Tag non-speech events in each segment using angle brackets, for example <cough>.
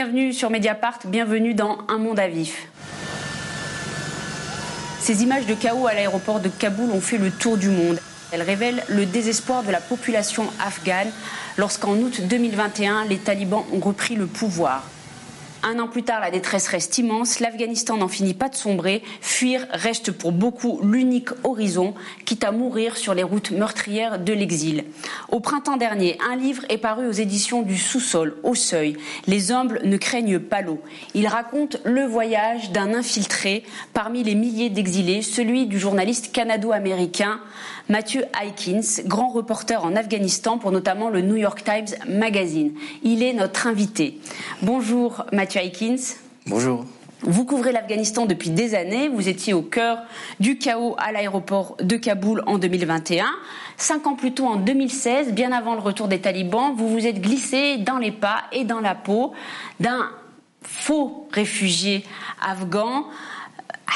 Bienvenue sur Mediapart, bienvenue dans Un monde à vif. Ces images de chaos à l'aéroport de Kaboul ont fait le tour du monde. Elles révèlent le désespoir de la population afghane lorsqu'en août 2021, les talibans ont repris le pouvoir. Un an plus tard, la détresse reste immense. L'Afghanistan n'en finit pas de sombrer. Fuir reste pour beaucoup l'unique horizon, quitte à mourir sur les routes meurtrières de l'exil. Au printemps dernier, un livre est paru aux éditions du sous-sol, au seuil. Les humbles ne craignent pas l'eau. Il raconte le voyage d'un infiltré parmi les milliers d'exilés, celui du journaliste canado-américain Mathieu Aikins, grand reporter en Afghanistan pour notamment le New York Times Magazine. Il est notre invité. Bonjour Mathieu Aikins. Bonjour. Vous couvrez l'Afghanistan depuis des années. Vous étiez au cœur du chaos à l'aéroport de Kaboul en 2021. Cinq ans plus tôt, en 2016, bien avant le retour des talibans, vous vous êtes glissé dans les pas et dans la peau d'un faux réfugié afghan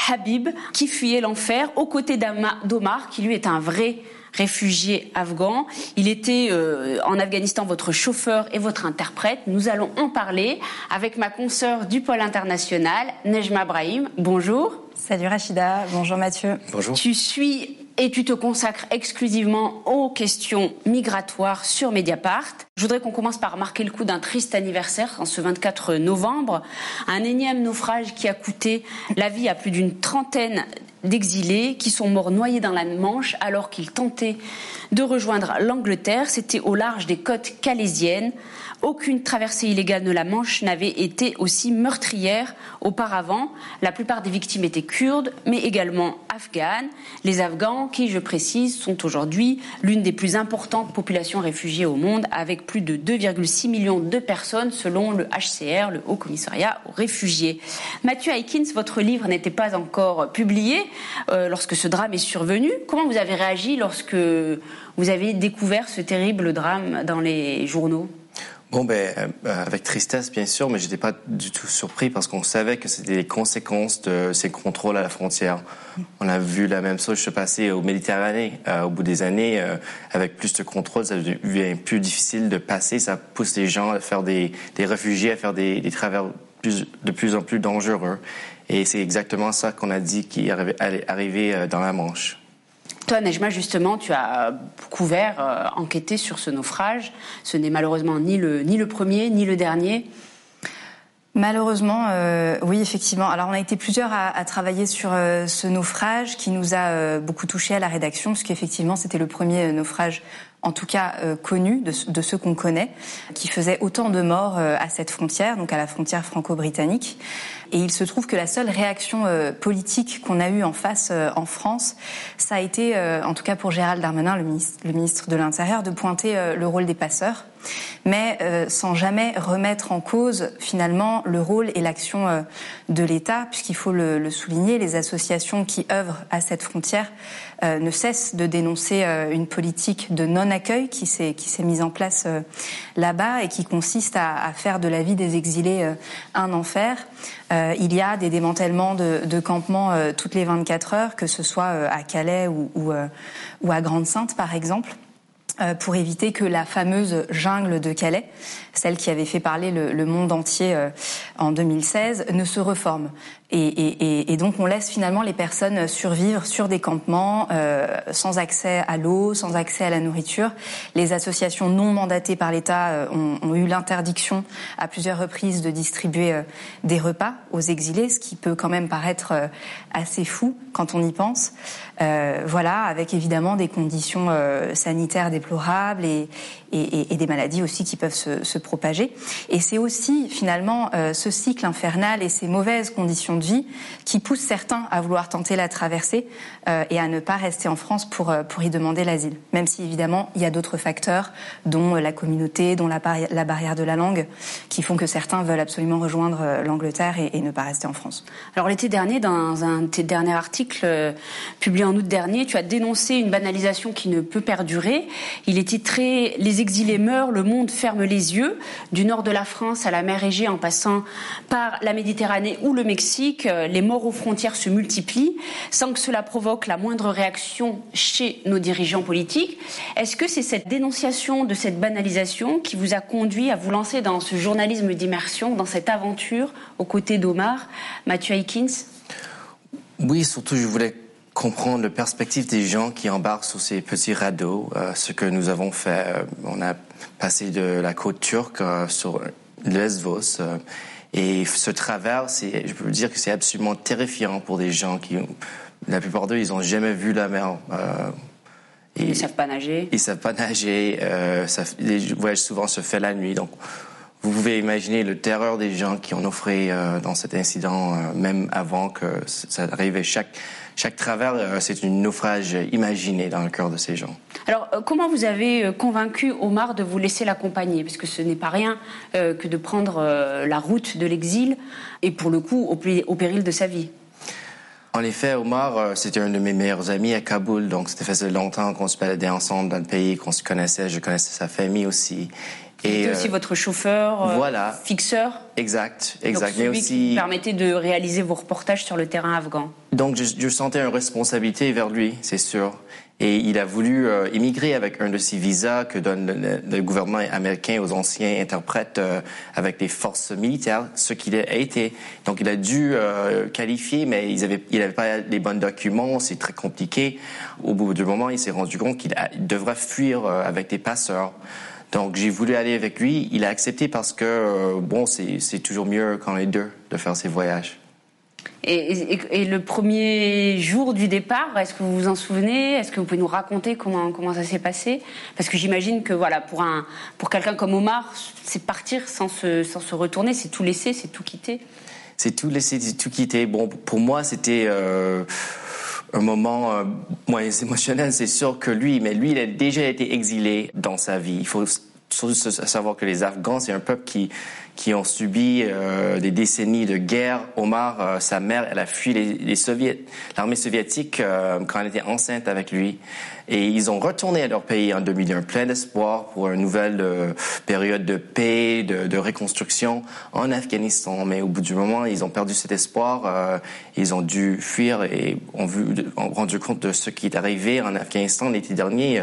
Habib, qui fuyait l'enfer aux côtés d'Omar, qui lui est un vrai réfugié afghan. Il était euh, en Afghanistan votre chauffeur et votre interprète. Nous allons en parler avec ma consoeur du pôle international, Nejma Brahim. Bonjour. Salut Rachida, bonjour Mathieu. Bonjour. Tu suis et tu te consacres exclusivement aux questions migratoires sur Mediapart. Je voudrais qu'on commence par marquer le coup d'un triste anniversaire en ce 24 novembre. Un énième naufrage qui a coûté la vie à plus d'une trentaine d'exilés qui sont morts noyés dans la Manche alors qu'ils tentaient de rejoindre l'Angleterre. C'était au large des côtes calaisiennes. Aucune traversée illégale de la Manche n'avait été aussi meurtrière auparavant. La plupart des victimes étaient kurdes, mais également afghanes. Les Afghans, qui, je précise, sont aujourd'hui l'une des plus importantes populations réfugiées au monde, avec plus de 2,6 millions de personnes selon le HCR, le Haut Commissariat aux réfugiés. Mathieu Aikins, votre livre n'était pas encore publié euh, lorsque ce drame est survenu. Comment vous avez réagi lorsque vous avez découvert ce terrible drame dans les journaux? Bon, ben, euh, avec tristesse, bien sûr, mais j'étais pas du tout surpris parce qu'on savait que c'était les conséquences de ces contrôles à la frontière. On a vu la même chose se passer au Méditerranée. Euh, au bout des années, avec plus de contrôles, ça devient plus difficile de passer. Ça pousse les gens à faire des, des réfugiés, à faire des, des travers plus, de plus en plus dangereux. Et c'est exactement ça qu'on a dit qui allait arriver dans la Manche. Toi, Nejma, justement, tu as couvert, euh, enquêté sur ce naufrage. Ce n'est malheureusement ni le, ni le premier, ni le dernier. Malheureusement, euh, oui, effectivement. Alors, on a été plusieurs à, à travailler sur euh, ce naufrage qui nous a euh, beaucoup touché à la rédaction, parce qu'effectivement, c'était le premier naufrage en tout cas euh, de, de ceux qu'on connaît, qui faisaient autant de morts euh, à cette frontière, donc à la frontière franco-britannique. Et il se trouve que la seule réaction euh, politique qu'on a eue en face en France, ça a été, en tout cas pour Gérald Darmanin, le ministre, le ministre de l'Intérieur, de pointer le rôle des passeurs, mais sans jamais remettre en cause finalement le rôle et l'action de l'État, puisqu'il faut le, le, souligner, les associations qui œuvrent à cette frontière ne cessent de dénoncer une politique de non accueil qui s'est mise en place euh, là-bas et qui consiste à, à, faire de la vie des exilés euh, un enfer. Euh, il y a des démantèlements de, de campements euh, toutes les 24 heures, que ce soit euh, à Calais ou, ou, ou à Grande-Sainte par exemple pour éviter que la fameuse jungle de Calais, celle qui avait fait parler le, le monde entier en 2016, ne se reforme. Et, et, et, donc on laisse finalement les personnes survivre sur des campements euh, sans accès à l'eau, sans accès à la nourriture. Les associations non mandatées par l'État euh, ont, ont, eu l'interdiction à plusieurs reprises de distribuer euh, des repas aux exilés, ce qui peut quand même paraître euh, assez fou quand on y pense. Euh, voilà, avec évidemment des conditions euh, sanitaires déplorables et, et, des maladies aussi qui peuvent se, propager. Et c'est aussi finalement ce cycle infernal et ces mauvaises conditions de vie qui pousse certains à vouloir tenter la traversée euh, et à ne pas rester en France pour, euh, pour y demander l'asile. Même si évidemment il y a d'autres facteurs, dont la communauté, dont la, barrière de la langue, qui font que certains veulent absolument rejoindre euh, l'Angleterre et, et, ne pas rester en France. Alors l'été dernier, dans un de tes derniers articles euh, publié en août dernier, tu as dénoncé une banalisation qui ne peut perdurer. Il est titré Les exilés meurent, le monde ferme les yeux. Du nord de la France à la mer Égée en passant par la Méditerranée ou le Mexique, euh, les morts aux frontières se multiplient sans que cela provoque la moindre réaction chez nos dirigeants politiques. Est-ce que c'est cette dénonciation de cette banalisation qui vous a conduit à vous lancer dans ce journalisme d'immersion, dans cette aventure aux côtés d'Omar Mathieu Aikins? Oui, surtout je voulais comprendre la perspective des gens qui embarquent sur ces petits radeaux. Euh, ce que nous avons fait, euh, on a passé de la côte turque euh, sur Lesvos. et ce travers, je peux dire que c'est absolument terrifiant pour des gens qui, la plupart d'eux, ils n'ont jamais vu la mer. ils ne savent pas nager. Ils savent pas nager. Ça, les voyages souvent se fait la nuit. Donc, vous pouvez imaginer le terreur des gens qui ont offré dans cet incident, même avant que ça arrive. Chaque chaque travers, euh, c'est une naufrage imaginé dans le cœur de ces gens. Alors, euh, comment vous avez euh, convaincu Omar de vous laisser l'accompagner? Parce que ce n'est pas rien que de prendre la route de l'exil, et pour le coup, au, péril de sa vie. En effet, Omar, c'était un de mes meilleurs amis à Kaboul, donc c'était faisait longtemps qu'on se baladait ensemble dans le pays, qu'on se connaissait, je connaissais sa famille aussi. Et aussi votre chauffeur, voilà. fixeur. Exact, exact. Donc, Mais aussi qui permettait de réaliser vos reportages sur le terrain afghan. Donc je, je sentais une responsabilité vers lui, c'est sûr. Et il a voulu euh, immigrer avec un de ces visas que donne le, gouvernement américain aux anciens interprètes euh, avec les forces militaires, ce qu'il a été. Donc il a dû euh, qualifier, mais il n'avait il avait pas les bons documents, c'est très compliqué. Au bout du moment, il s'est rendu compte qu'il devrait fuir avec des passeurs. Donc j'ai voulu aller avec lui. Il a accepté parce que, bon, c'est toujours mieux quand les deux de faire ces voyages. Et, le premier jour du départ, est-ce que vous vous en souvenez? Est-ce que vous pouvez nous raconter comment, comment ça s'est passé? Parce que j'imagine que voilà, pour, un, pour quelqu'un comme Omar, c'est partir sans se, sans se retourner, c'est tout laisser, c'est tout quitter. C'est tout laisser, c'est tout quitter. Bon, pour moi, c'était euh, un moment euh, moins émotionnel, c'est sûr que lui, mais lui, il a déjà été exilé dans sa vie. Il faut surtout savoir que les Afghans, c'est un peuple qui qui ont subi euh, des décennies de guerre. Omar, euh, sa mère, elle a fui les, les soviétiques, l'armée soviétique euh, quand elle était enceinte avec lui. Et ils ont retourné à leur pays en 2001, plein d'espoir pour une nouvelle période de paix, de, de, reconstruction en Afghanistan. Mais au bout du moment, ils ont perdu cet espoir. ils ont dû fuir et ont, vu, ont rendu compte de ce qui est arrivé en Afghanistan l'été dernier.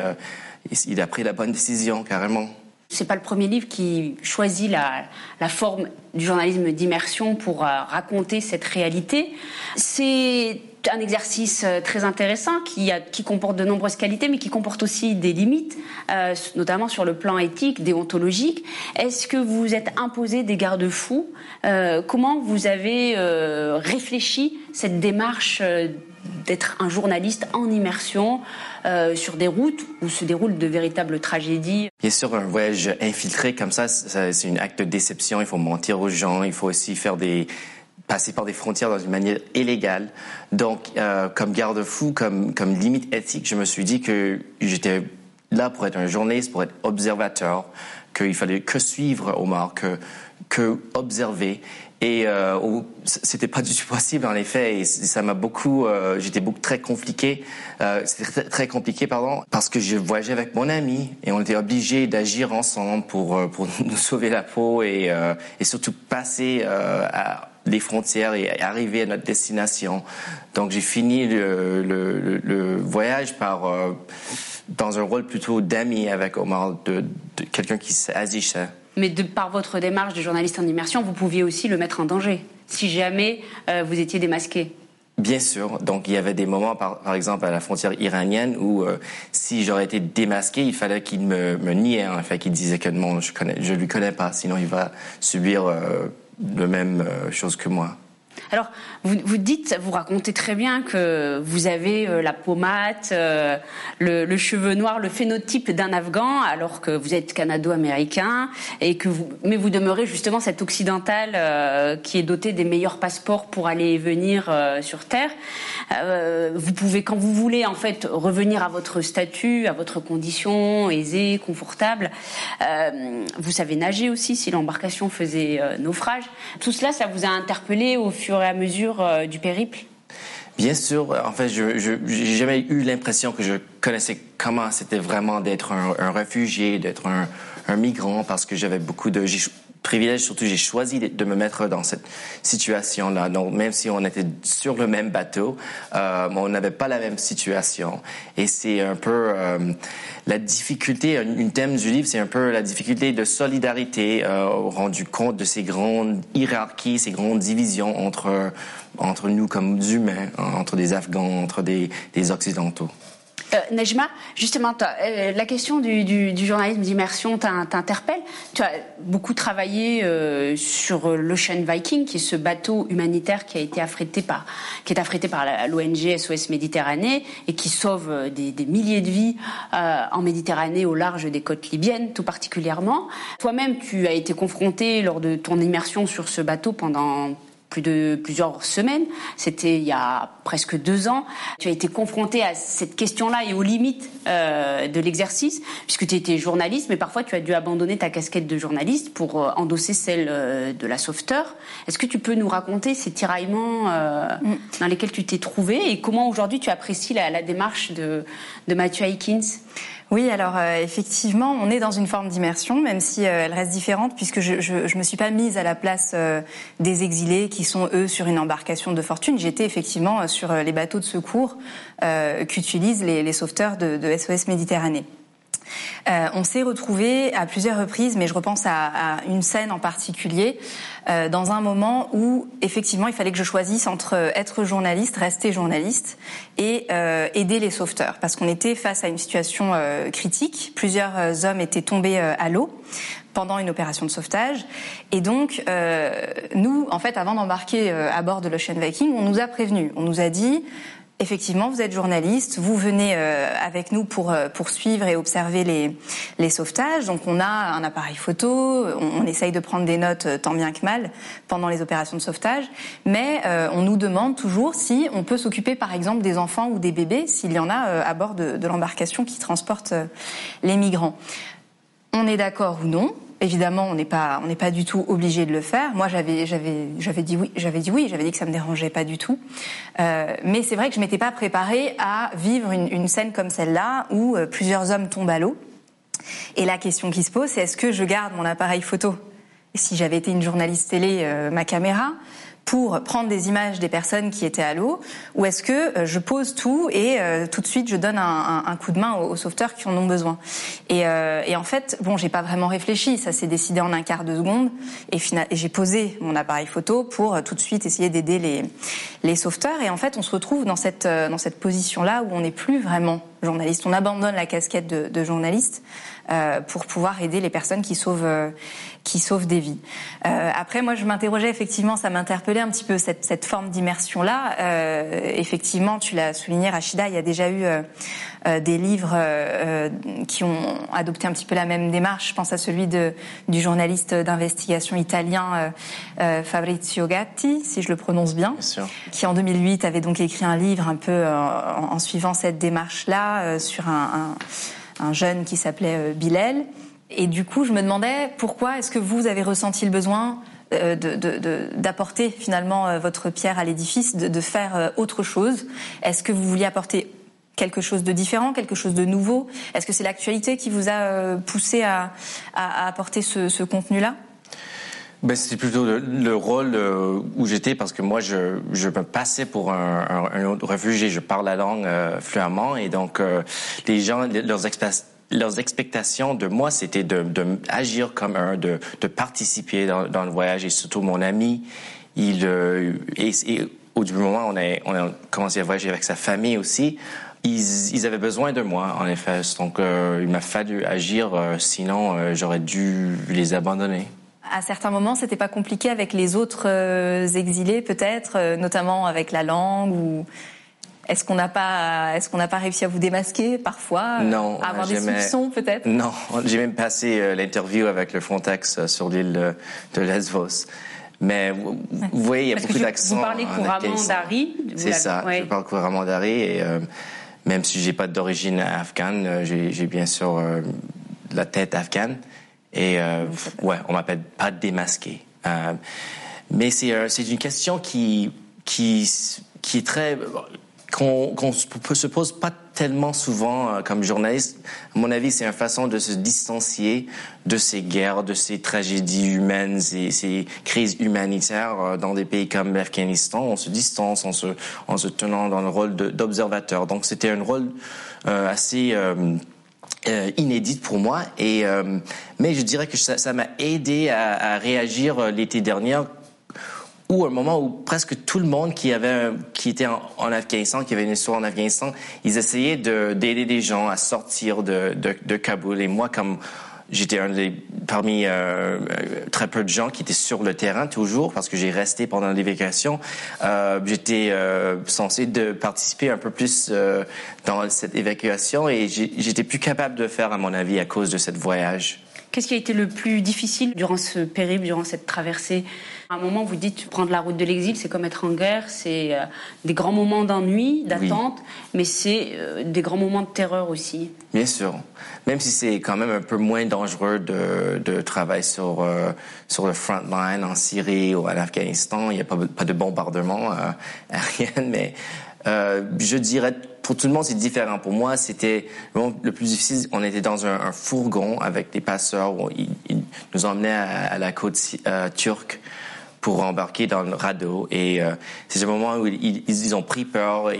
il a pris la bonne décision, carrément. C'est pas le premier livre qui choisit la, forme du journalisme d'immersion pour euh, raconter cette réalité. C'est un exercice euh, très intéressant qui, comporte de nombreuses qualités, mais qui comporte aussi des limites, euh, notamment sur le plan éthique, déontologique. Est-ce que vous vous êtes imposé des garde-fous? Comment vous avez réfléchi cette démarche d'être un journaliste en immersion euh, sur des routes où se déroulent de véritables tragédies. Bien sûr, un voyage infiltré comme ça, c'est un acte de déception. Il faut mentir aux gens, il faut aussi passer par des frontières dans une manière illégale. Donc, euh, comme garde-fou, comme, comme limite éthique, je me suis dit que j'étais là pour être un journaliste, pour être observateur, qu'il fallait que suivre Omar, que, que observer. Et euh, c'était pas du tout possible en effet. Et ça m'a beaucoup, euh, j'étais beaucoup très compliqué. Euh, c'était très, compliqué, pardon, parce que je voyageais avec mon ami et on était obligés d'agir ensemble pour euh, pour <laughs> nous sauver la peau et euh, et surtout passer à les frontières et arriver à notre destination. Donc j'ai fini le, le, le, voyage par dans un rôle plutôt d'ami avec Omar, de, quelqu'un qui s'agissait mais par votre démarche de journaliste en immersion, vous pouviez aussi le mettre en danger, si jamais euh, vous étiez démasqué. Bien sûr. Donc, il y avait des moments, par, exemple, à la frontière iranienne, où euh, si j'aurais été démasqué, il fallait qu'il me, me niait, fait, qu'il disait que non, je ne je lui connais pas, sinon il va subir euh, la même chose que moi. Alors, vous, dites, vous racontez très bien que vous avez euh, la pommade, euh, le, cheveu noir, le phénotype d'un Afghan, alors que vous êtes canado-américain, et que mais vous demeurez justement cet occidental euh, qui est doté des meilleurs passeports pour aller et venir euh, sur Terre. vous pouvez, quand vous voulez, en fait, revenir à votre statut, à votre condition aisée, confortable. vous savez nager aussi si l'embarcation faisait naufrage. Tout cela, ça vous a interpellé au fur et à mesure euh, du périple. Bien sûr, en fait, je n'ai jamais eu l'impression que je connaissais comment c'était vraiment d'être un, réfugié, d'être un, migrant, parce que j'avais beaucoup de privilège, surtout j'ai choisi de me mettre dans cette situation-là. Donc même si on était sur le même bateau, euh, on n'avait pas la même situation. Et c'est un peu euh, la difficulté, une thème du livre, c'est un peu la difficulté de solidarité, euh, rendu compte de ces grandes hiérarchies, ces grandes divisions entre entre nous comme humains, entre des Afghans, entre des, des Occidentaux. Euh, Nejma, justement, euh, la question du, journalisme d'immersion t'interpelle. Tu as beaucoup travaillé euh, sur l'Ocean Viking, qui est ce bateau humanitaire qui a été affrété par, qui est affrété par l'ONG SOS Méditerranée et qui sauve des, des milliers de vies en Méditerranée au large des côtes libyennes, tout particulièrement. Toi-même, tu as été confronté lors de ton immersion sur ce bateau pendant plus de plusieurs semaines. C'était il y a presque deux ans. Tu as été confronté à cette question-là et aux limites euh, de l'exercice, puisque tu étais journaliste, mais parfois tu as dû abandonner ta casquette de journaliste pour euh, endosser celle euh, de la sauveteur. Est-ce que tu peux nous raconter ces tiraillements euh, mm. dans lesquels tu t'es trouvé et comment aujourd'hui tu apprécies la, la démarche de, de Mathieu Aikins? Oui, alors euh, effectivement, on est dans une forme d'immersion, même si euh, elle reste différente, puisque je, je, me suis pas mise à la place euh, des exilés qui sont eux sur une embarcation de fortune. J'étais effectivement sur les bateaux de secours qu'utilisent les, les, sauveteurs de, de SOS Méditerranée. Euh, on s'est retrouvés à plusieurs reprises, mais je repense à, à une scène en particulier, euh, dans un moment où effectivement il fallait que je choisisse entre être journaliste, rester journaliste, et euh, aider les sauveteurs, parce qu'on était face à une situation euh, critique. Plusieurs euh, hommes étaient tombés à l'eau pendant une opération de sauvetage. Et donc, nous, en fait, avant d'embarquer à bord de l'Ocean Viking, on nous a prévenus. On nous a dit, Effectivement, vous êtes journaliste, vous venez euh, avec nous pour euh, poursuivre et observer les, sauvetages. Donc on a un appareil photo, on, essaye de prendre des notes euh, tant bien que mal pendant les opérations de sauvetage, mais on nous demande toujours si on peut s'occuper par exemple des enfants ou des bébés, s'il y en a à bord de, de l'embarcation qui transporte les migrants. On est d'accord ou non? Évidemment, on n'est pas, on n'est pas du tout obligé de le faire. Moi, j'avais, j'avais, j'avais dit oui, j'avais dit oui, j'avais dit que ça me dérangeait pas du tout. Euh, mais c'est vrai que je m'étais pas préparée à vivre une, une scène comme celle-là où euh, plusieurs hommes tombent à l'eau. Et la question qui se pose, c'est est-ce que je garde mon appareil photo? Si j'avais été une journaliste télé, euh, ma caméra, pour prendre des images des personnes qui étaient à l'eau ou est-ce que euh, je pose tout et euh, tout de suite je donne un, un, coup de main aux, sauveteurs qui en ont besoin. Et, euh, et en fait bon j'ai pas vraiment réfléchi. Ça s'est décidé en un quart de seconde. Et, j'ai posé mon appareil photo pour tout de suite essayer d'aider les, les sauveteurs. Et en fait on se retrouve dans cette dans cette position là où on n'est plus vraiment journaliste on abandonne la casquette de, de journaliste euh, pour pouvoir aider les personnes qui sauvent euh, qui sauvent des vies. Euh, après, moi, je m'interrogeais effectivement, ça m'interpellait un petit peu cette, cette forme d'immersion là. Euh, effectivement, tu l'as souligné, Rachida, il y a déjà eu euh, des livres qui ont adopté un petit peu la même démarche. Je pense à celui de du journaliste d'investigation italien Fabrizio Gatti, si je le prononce bien, bien qui en 2008 avait donc écrit un livre un peu en, en suivant cette démarche là sur un, un un jeune qui s'appelait euh, Bilal. Et du coup, je me demandais pourquoi est-ce que vous avez ressenti le besoin euh, d'apporter finalement euh, votre pierre à l'édifice, de, faire autre chose. Est-ce que vous vouliez apporter quelque chose de différent, quelque chose de nouveau? Est-ce que c'est l'actualité qui vous a poussé à, apporter ce, ce contenu-là? Ben, c'était plutôt le, rôle où j'étais parce que moi, je, je me passais pour un, un, autre réfugié. Je parle la langue euh, fluemment et donc euh, les gens, leurs, leurs expectations de moi, c'était de, de, agir comme un, de, de participer dans, dans, le voyage et surtout mon ami, il euh, et, et, au du moment on a, on a commencé à voyager avec sa famille aussi. Ils, ils, avaient besoin de moi, en effet. Donc, il m'a fallu agir, sinon j'aurais dû les abandonner à certains moments, c'était pas compliqué avec les autres euh, exilés, peut-être, euh, notamment avec la langue ou. Est-ce qu'on n'a pas, est-ce qu'on n'a pas réussi à vous démasquer parfois Non. À avoir des soupçons peut-être? Non, <laughs> j'ai même passé l'interview avec le Frontex sur l'île de Lesvos. Mais vous, voyez, il y a beaucoup d'accents. Vous parlez couramment d'Ari. C'est ça, je parle couramment d'Ari et euh, même si j'ai pas d'origine afghane, j'ai bien sûr la tête afghane. Et euh, ouais, on m'appelle pas démasqué. Euh, mais c'est euh, une question qui qui qui est très qu'on qu se pose pas tellement souvent euh, comme journaliste. À mon avis, c'est une façon de se distancier de ces guerres, de ces tragédies humaines et ces crises humanitaires euh, dans des pays comme l'Afghanistan. On se distance en se, en se tenant dans le rôle d'observateur. Donc, c'était un rôle euh, assez euh, inédite pour moi. Et euh, mais je dirais que ça m'a aidé à, à réagir l'été dernier ou un moment où presque tout le monde qui avait qui était en, Afghanistan, qui avait une histoire en Afghanistan, ils essayaient d'aider des gens à sortir de, de, de Kaboul. Et moi, comme j'étais un des parmi euh, euh, très peu de gens qui étaient sur le terrain toujours parce que j'ai resté pendant l'évacuation. Euh, j'étais euh, censé participer un peu plus euh, dans cette évacuation et j'étais plus capable de faire à mon avis à cause de cette voyage. Qu'est-ce qui a été le plus difficile durant ce périple, durant cette traversée? À un moment, vous dites prendre la route de l'exil, c'est comme être en guerre, c'est euh, des grands moments d'ennui, d'attente, oui. mais c'est euh, des grands moments de terreur aussi. Bien sûr, même si c'est quand même un peu moins dangereux de, de travailler sur euh, sur le front line en Syrie ou en Afghanistan, il n'y a pas, pas de bombardement euh, <laughs> aérien, mais euh, je dirais pour tout le monde c'est différent. Pour moi c'était le plus difficile. On était dans un, fourgon avec des passeurs. Ils, nous emmenaient à, la côte euh, turque pour embarquer dans le radeau. Et euh, c'est un moment où ils, ont pris peur.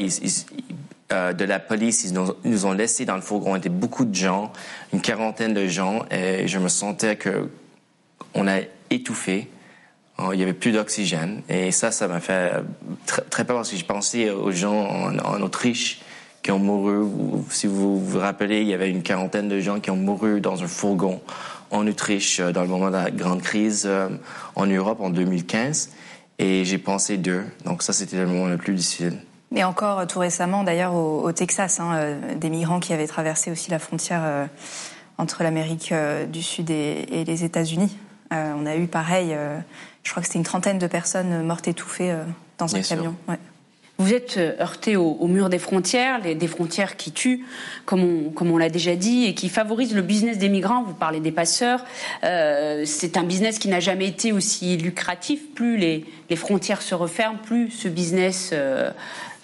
De la police, ils nous, nous ont laissés dans le fourgon. On était beaucoup de gens, une quarantaine de gens, et je me sentais que on a étouffé. Oh, il y avait plus d'oxygène. Et ça, ça m'a fait très, très peur parce que j'ai pensé aux gens en, Autriche qui ont mouru. Si vous vous rappelez, il y avait une quarantaine de gens qui ont mouru dans un fourgon en Autriche euh, dans le moment de la grande crise euh, en Europe en 2015. Et j'ai pensé d'eux. Donc ça, c'était le moment le plus difficile. Mais encore tout récemment, d'ailleurs, au, Texas, hein, euh, des migrants qui avaient traversé aussi la frontière euh, entre l'Amérique euh, du Sud et les États-Unis. on a eu pareil je crois que c'était une trentaine de personnes mortes étouffées euh, dans un camion. Ouais. Vous êtes euh, heurté au, au, mur des frontières, les, des frontières qui tuent, comme on, comme on l'a déjà dit, et qui favorisent le business des migrants. Vous parlez des passeurs. Euh, c'est un business qui n'a jamais été aussi lucratif. Plus les, les, frontières se referment, plus ce business euh,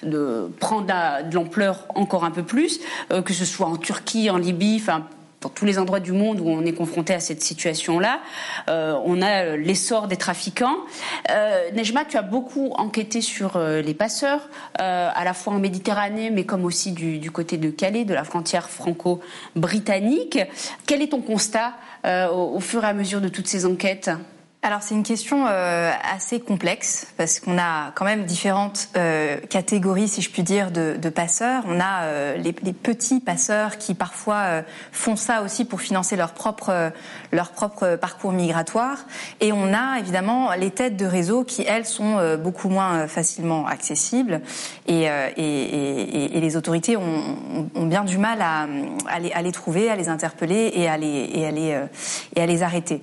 de, prend de l'ampleur encore un peu plus, euh, que ce soit en Turquie, en Libye, enfin dans tous les endroits du monde où on est confronté à cette situation-là. Euh, on a l'essor des trafiquants. Euh, Nejma, tu as beaucoup enquêté sur euh, les passeurs, euh, à la fois en Méditerranée, mais comme aussi du, côté de Calais, de la frontière franco-britannique. Quel est ton constat euh, au fur et à mesure de toutes ces enquêtes? Alors c'est une question euh, assez complexe parce qu'on a quand même différentes euh, catégories, si je puis dire, de, de passeurs. On a euh, les, les, petits passeurs qui parfois euh, font ça aussi pour financer leur propre leur propre parcours migratoire, et on a évidemment les têtes de réseau qui elles sont euh, beaucoup moins facilement accessibles, et, euh, et, et, et les autorités ont, ont, bien du mal à, à, les, à, les, trouver, à les interpeller et à les et à les, et à les arrêter.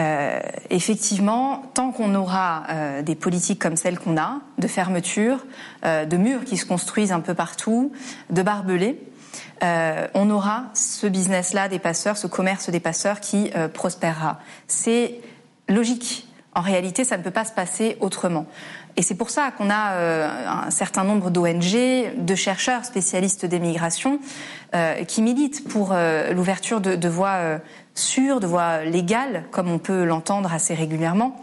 Euh, effectivement, tant qu'on aura euh, des politiques comme celles qu'on a, de fermeture, euh, de murs qui se construisent un peu partout, de barbelés, on aura ce business-là des passeurs, ce commerce des passeurs qui prospérera. C'est logique. En réalité, ça ne peut pas se passer autrement. Et c'est pour ça qu'on a un certain nombre d'ONG, de chercheurs spécialistes des migrations qui militent pour l'ouverture de, voies sûres, de voies légales, comme on peut l'entendre assez régulièrement,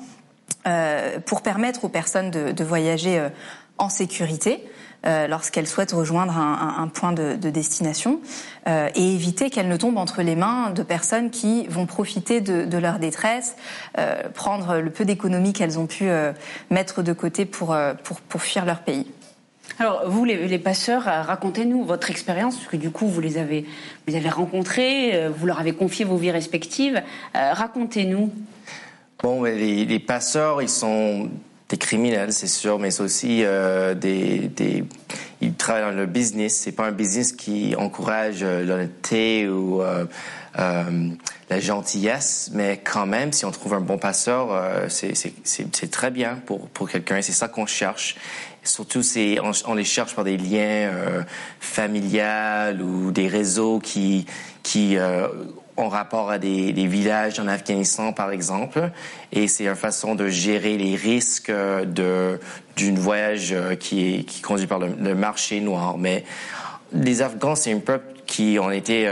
euh, pour permettre aux personnes de, de voyager euh, en sécurité euh, lorsqu'elles souhaitent rejoindre un, point de, de destination euh, et éviter qu'elles ne tombent entre les mains de personnes qui vont profiter de, de leur détresse, euh, prendre le peu d'économies qu'elles ont pu euh, mettre de côté pour, euh, pour, pour fuir leur pays. Alors, vous, les, passeurs, euh, racontez-nous votre expérience, parce que du coup, vous les avez, vous avez rencontrés, vous leur avez confié vos vies respectives. Euh, racontez-nous. Bon, les, passeurs, ils sont des criminels, c'est sûr, mais aussi euh, des, dans le business. C'est pas un business qui encourage euh, l'honnêteté ou euh, euh, la gentillesse, mais quand même, si on trouve un bon passeur, c'est très bien pour, quelqu'un. C'est ça qu'on cherche. Surtout, on, on, les cherche par des liens familiales ou des réseaux qui qui en rapport à des, villages en Afghanistan, par exemple, et c'est une façon de gérer les risques de d'une voyage qui est qui conduit par le, marché noir. Mais les Afghans, c'est un peuple qui ont été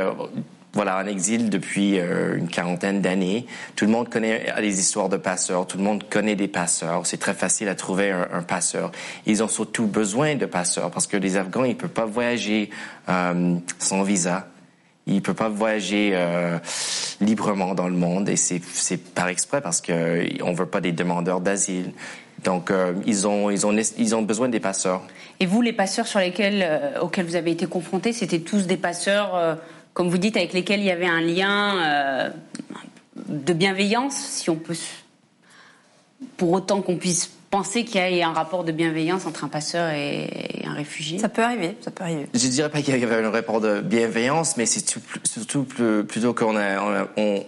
voilà, en exil depuis euh, une quarantaine d'années. Tout le monde connaît les histoires de passeurs, tout le monde connaît des passeurs. C'est très facile à trouver un, passeur. Ils ont surtout besoin de passeurs parce que les Afghans, ils peuvent pas voyager euh, sans visa. Ils peuvent pas voyager euh, librement dans le monde et c'est par exprès parce que on veut pas des demandeurs d'asile. Donc ils ont ils ont ils ont besoin des passeurs. Et vous, les passeurs sur lesquels auxquels vous avez été confrontés, c'était tous des passeurs comme vous dites, avec lesquels il y avait un lien euh, de bienveillance, si on peut, pour autant qu'on puisse penser qu'il y ait un rapport de bienveillance entre un passeur et un réfugié? Ça peut arriver, ça peut arriver. Je dirais pas qu'il y avait un rapport de bienveillance, mais c'est surtout plutôt qu'on a, on,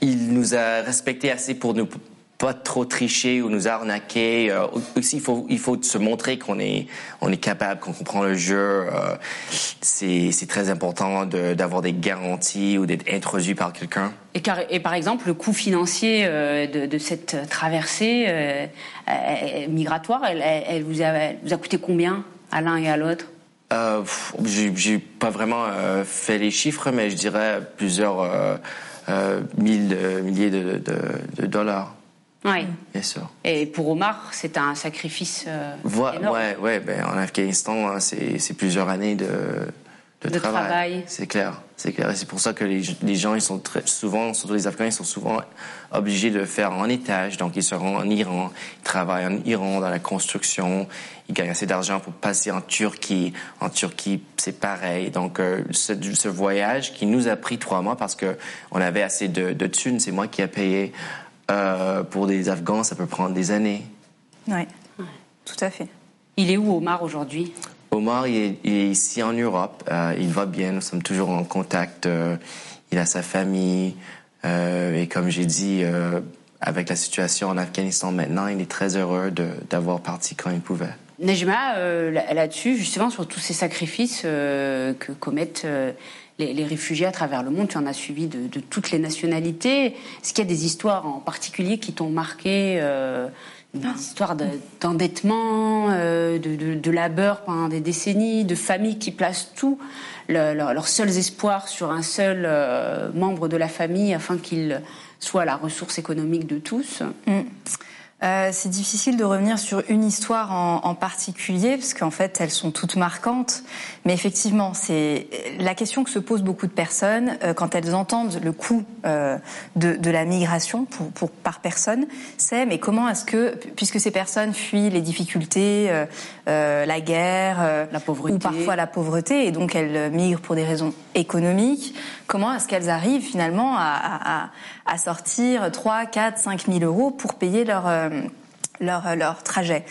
il nous a respecté assez pour nous pas trop tricher ou nous arnaquer. Euh, aussi, il faut, il faut se montrer qu'on est, on est capable, qu'on comprend le jeu. Euh, c'est, c'est très important d'avoir des garanties ou d'être introduit par quelqu'un. Et, par exemple, le coût financier euh, de, de, cette traversée euh, migratoire, elle, elle, vous a, elle, vous a, coûté combien à l'un et à l'autre? Euh, J'ai pas vraiment fait les chiffres, mais je dirais plusieurs mille, milliers de, de, de dollars. Oui. Bien sûr. Et pour Omar, c'est un sacrifice euh, énorme. Ouais, ouais, ben, en Afghanistan, hein, c'est plusieurs années de, de, travail. C'est clair, c'est clair. Et c'est pour ça que les, les, gens, ils sont très souvent, surtout les Afghans, ils sont souvent obligés de le faire en étage. Donc, ils seront en Iran, ils travaillent en Iran dans la construction, ils gagnent assez d'argent pour passer en Turquie. En Turquie, c'est pareil. Donc, euh, ce, ce, voyage qui nous a pris trois mois parce que on avait assez de, de thunes, c'est moi qui ai payé. Euh, pour des Afghans, ça peut prendre des années. Oui, tout à fait. Il est où Omar aujourd'hui? Omar, il est, ici en Europe. Euh, il va bien, nous sommes toujours en contact. Euh, il a sa famille. et comme j'ai dit, avec la situation en Afghanistan maintenant, il est très heureux d'avoir parti quand il pouvait. Nejma, là-dessus, justement, sur tous ces sacrifices que commettent les, réfugiés à travers le monde. Tu en as suivi de, toutes les nationalités. Est-ce qu'il y a des histoires en particulier qui t'ont marqué euh, des histoires d'endettement, euh, de, labeur pendant des décennies, de familles qui placent tout, leurs seuls espoirs sur un seul euh, membre de la famille afin qu'il soit la ressource économique de tous? Mm. Euh, c'est difficile de revenir sur une histoire en, en particulier parce qu'en fait elles sont toutes marquantes. Mais effectivement, c'est la question que se posent beaucoup de personnes euh, quand elles entendent le coût euh, de, de, la migration pour, pour par personne. C'est mais comment est-ce que puisque ces personnes fuient les difficultés, euh, la guerre, la pauvreté, ou parfois la pauvreté, et donc elles migrent pour des raisons économiques. Comment est-ce qu'elles arrivent finalement à, à, à sortir 3, 4, 5 000 euros pour payer leur leur, leur trajet.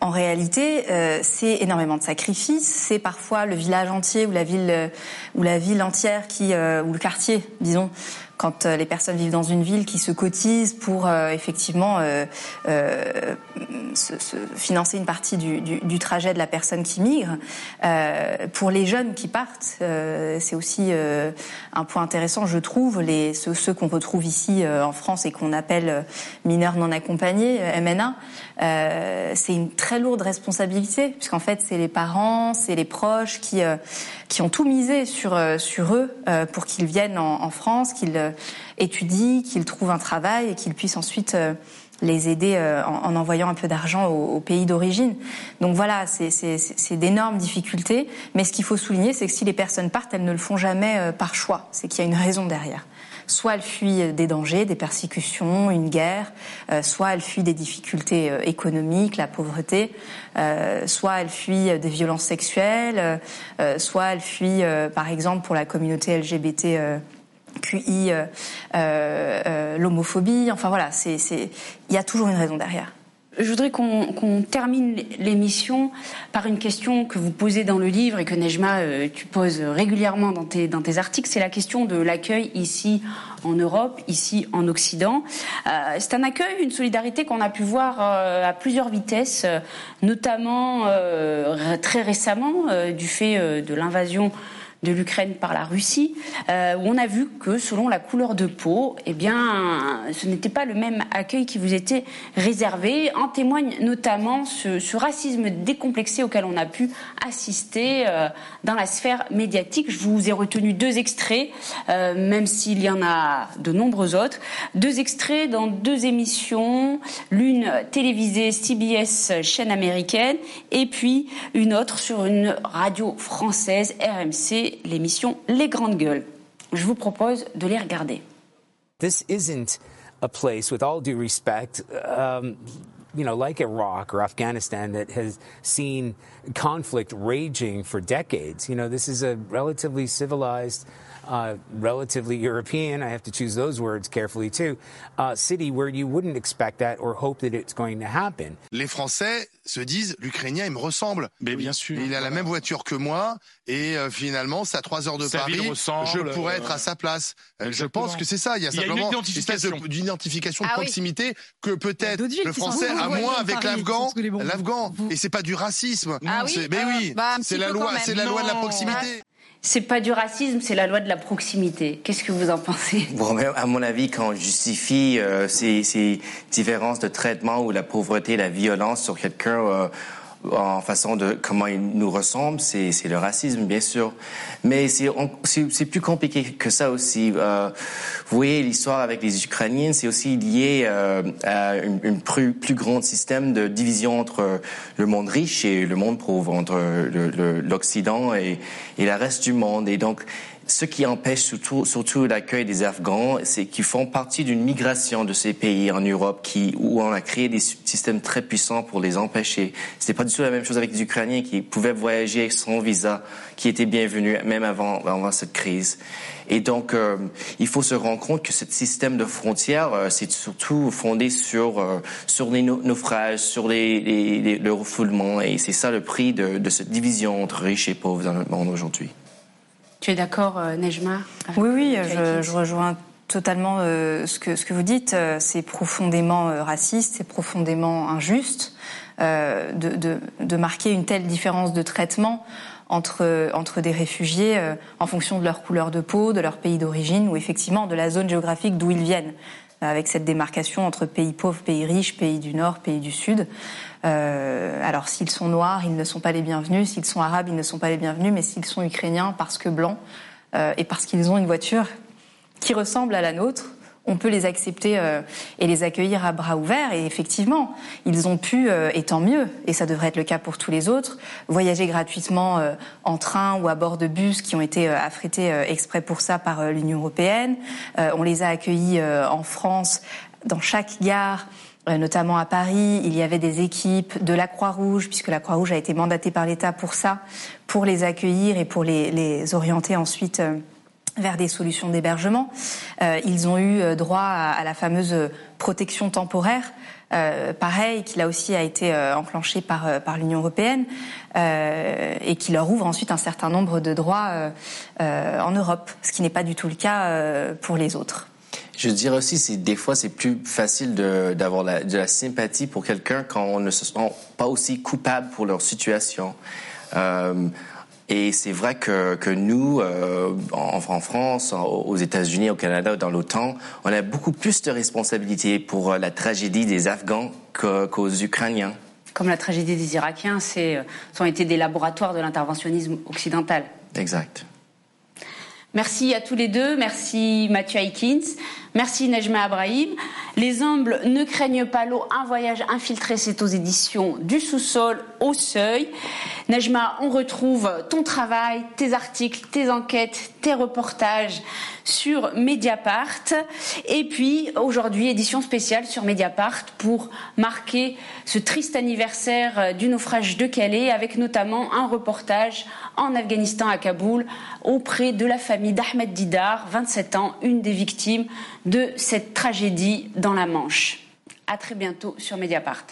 En réalité, euh, c'est énormément de sacrifices. C'est parfois le village entier ou la ville ou la ville entière qui euh, ou le quartier, disons, quand euh, les personnes vivent dans une ville qui se cotisent pour euh, effectivement euh, se, se financer une partie du, du, du, trajet de la personne qui migre. pour les jeunes qui partent, c'est aussi un point intéressant, je trouve, les, ceux, ceux qu'on retrouve ici en France et qu'on appelle mineurs non accompagnés, MNA. C'est une très lourde responsabilité, puisqu'en fait, c'est les parents, c'est les proches qui, qui ont tout misé sur, sur eux pour qu'ils viennent en, en France, qu'ils étudient, qu'ils trouvent un travail et qu'ils puissent ensuite euh, les aider euh, en, envoyant un peu d'argent au, pays d'origine. Donc voilà, c'est d'énormes difficultés. Mais ce qu'il faut souligner, c'est que si les personnes partent, elles ne le font jamais euh, par choix. C'est qu'il y a une raison derrière. Soit elles fuient des dangers, des persécutions, une guerre, soit elles fuient des difficultés économiques, la pauvreté, soit elles fuient des violences sexuelles, soit elles fuient, par exemple, pour la communauté LGBT QI, euh, euh, euh, l'homophobie. Enfin voilà, c'est, il y a toujours une raison derrière. Je voudrais qu'on termine l'émission par une question que vous posez dans le livre et que Nejma, tu poses régulièrement dans tes, dans tes articles. C'est la question de l'accueil ici en Europe, ici en Occident. c'est un accueil, une solidarité qu'on a pu voir à plusieurs vitesses, notamment très récemment du fait de l'invasion de l'Ukraine par la Russie, euh, où on a vu que selon la couleur de peau, eh bien, ce n'était pas le même accueil qui vous était réservé. En témoigne notamment ce, racisme décomplexé auquel on a pu assister euh, dans la sphère médiatique. Je vous ai retenu deux extraits, euh, même s'il y en a de nombreux autres, deux extraits dans deux émissions, l'une télévisée CBS chaîne américaine et puis une autre sur une radio française RMC, l'émission Les Grandes Gueules. Je vous propose de les regarder. This isn't a place, with all due respect, um, you know, like Iraq or Afghanistan that has seen conflict raging for decades. You know, this is a relatively civilized uh, relatively European, I have to choose those words carefully too, uh, city where you wouldn't expect that or hope that it's going to happen. Les Français se disent, l'Ukrainien, il me ressemble. Mais bien sûr. Il a la même voiture que moi et euh, finalement, c'est à 3 heures de Sa Paris. je pourrais euh, être à sa place. Euh, Je exactement. pense que c'est ça. Il y a Il y a une simplement identification. espèce de- d'identification de Ah oui. proximité que peut-être le Français a moins avec l'Afghan. Et c'est pas du racisme. Ah oui C'est- Mais Euh, oui, bah, c'est la loi, c'est la loi de la proximité. C'est pas du racisme, c'est la loi de la proximité. Qu'est-ce que vous en pensez? Bon, à mon avis, quand on justifie euh, ces, ces différences de traitement ou la pauvreté, la violence sur quelqu'un euh, en façon de comment il nous ressemble, c'est le racisme, bien sûr. Mais c'est plus compliqué que ça aussi. Euh, vous voyez, l'histoire avec les Ukrainiens, c'est aussi lié euh, à une, une plus, plus grand système de division entre le monde riche et le monde pauvre, entre l'Occident et, et le reste du monde. Et donc, ce qui empêche surtout, surtout l'accueil des Afghans, c'est qu'ils font partie d'une migration de ces pays en Europe qui, où on a créé des systèmes très puissants pour les empêcher. C'était pas du tout la même chose avec les Ukrainiens qui pouvaient voyager sans visa, qui étaient bienvenus même avant, avant cette crise. Et donc, euh, il faut se rendre compte que ce système de frontières, euh, c'est surtout fondé sur euh, sur les nau- naufrages, sur les, les- les- le refoulement, et c'est ça le prix de, de cette division entre riches et pauvres dans le monde aujourd'hui. Tu es d'accord, euh, Nejma Oui, oui, Michael je, rejoins totalement euh, ce, que, ce que vous dites. Euh, C'est profondément euh, raciste, c'est profondément injuste euh, de, de, de marquer une telle différence de traitement entre, entre des réfugiés euh, en fonction de leur couleur de peau, de leur pays d'origine ou effectivement de la zone géographique d'où ils viennent, euh, avec cette démarcation entre pays pauvres, pays riches, pays du Nord, pays du Sud. Euh, alors s'ils sont noirs, ils ne sont pas les bienvenus, s'ils sont arabes, ils ne sont pas les bienvenus, mais s'ils sont ukrainiens parce que blancs euh, et parce qu'ils ont une voiture qui ressemble à la nôtre, on peut les accepter euh, et les accueillir à bras ouverts. Et effectivement, ils ont pu, euh, et tant mieux, et ça devrait être le cas pour tous les autres, voyager gratuitement euh, en train ou à bord de bus qui ont été affrétés exprès pour ça par l'Union européenne. On les a accueillis en France, dans chaque gare. Notamment à Paris, il y avait des équipes de la Croix-Rouge, puisque la Croix-Rouge a été mandatée par l'État pour ça, pour les accueillir et pour les, les orienter ensuite vers des solutions d'hébergement. Euh, ils ont eu euh, droit à, à la fameuse protection temporaire, euh, pareil, qui là aussi a été euh, enclenchée par, euh, par l'Union européenne euh, et qui leur ouvre ensuite un certain nombre de droits euh, euh, en Europe, ce qui n'est pas du tout le cas euh, pour les autres. Je dirais aussi, c'est des fois c'est plus facile d'avoir de la sympathie pour quelqu'un quand on ne se sent pas aussi coupable pour leur situation. Euh, et c'est vrai que, que nous, euh, en, en France, en- aux États-Unis, au Canada, dans l'OTAN, on a beaucoup plus de responsabilités pour euh, la tragédie des Afghans qu'aux Ukrainiens. Comme la tragédie des Irakiens, c'est, euh, ce ont été des laboratoires de l'interventionnisme occidental. Exact. Merci à tous les deux. Merci Mathieu Aikins. Merci Nejma Abrahim. Les humbles ne craignent pas l'eau. Un voyage infiltré, c'est aux éditions du sous-sol au seuil. Nejma, on retrouve ton travail, tes articles, tes enquêtes, tes reportages sur Mediapart. Et puis aujourd'hui, édition spéciale sur Mediapart pour marquer ce triste anniversaire du naufrage de Calais avec notamment un reportage en Afghanistan à Kaboul auprès de la famille d'Ahmed Didar, 27 ans, une des victimes de cette tragédie dans la Manche. À très bientôt sur Mediapart.